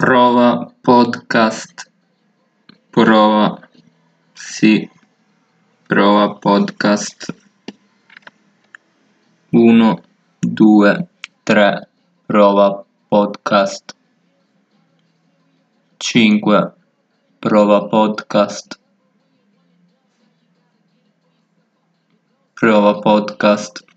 Prova podcast. Prova. Sì. Prova podcast. 1, 2, 3. Prova podcast. 5. Prova podcast. Prova podcast.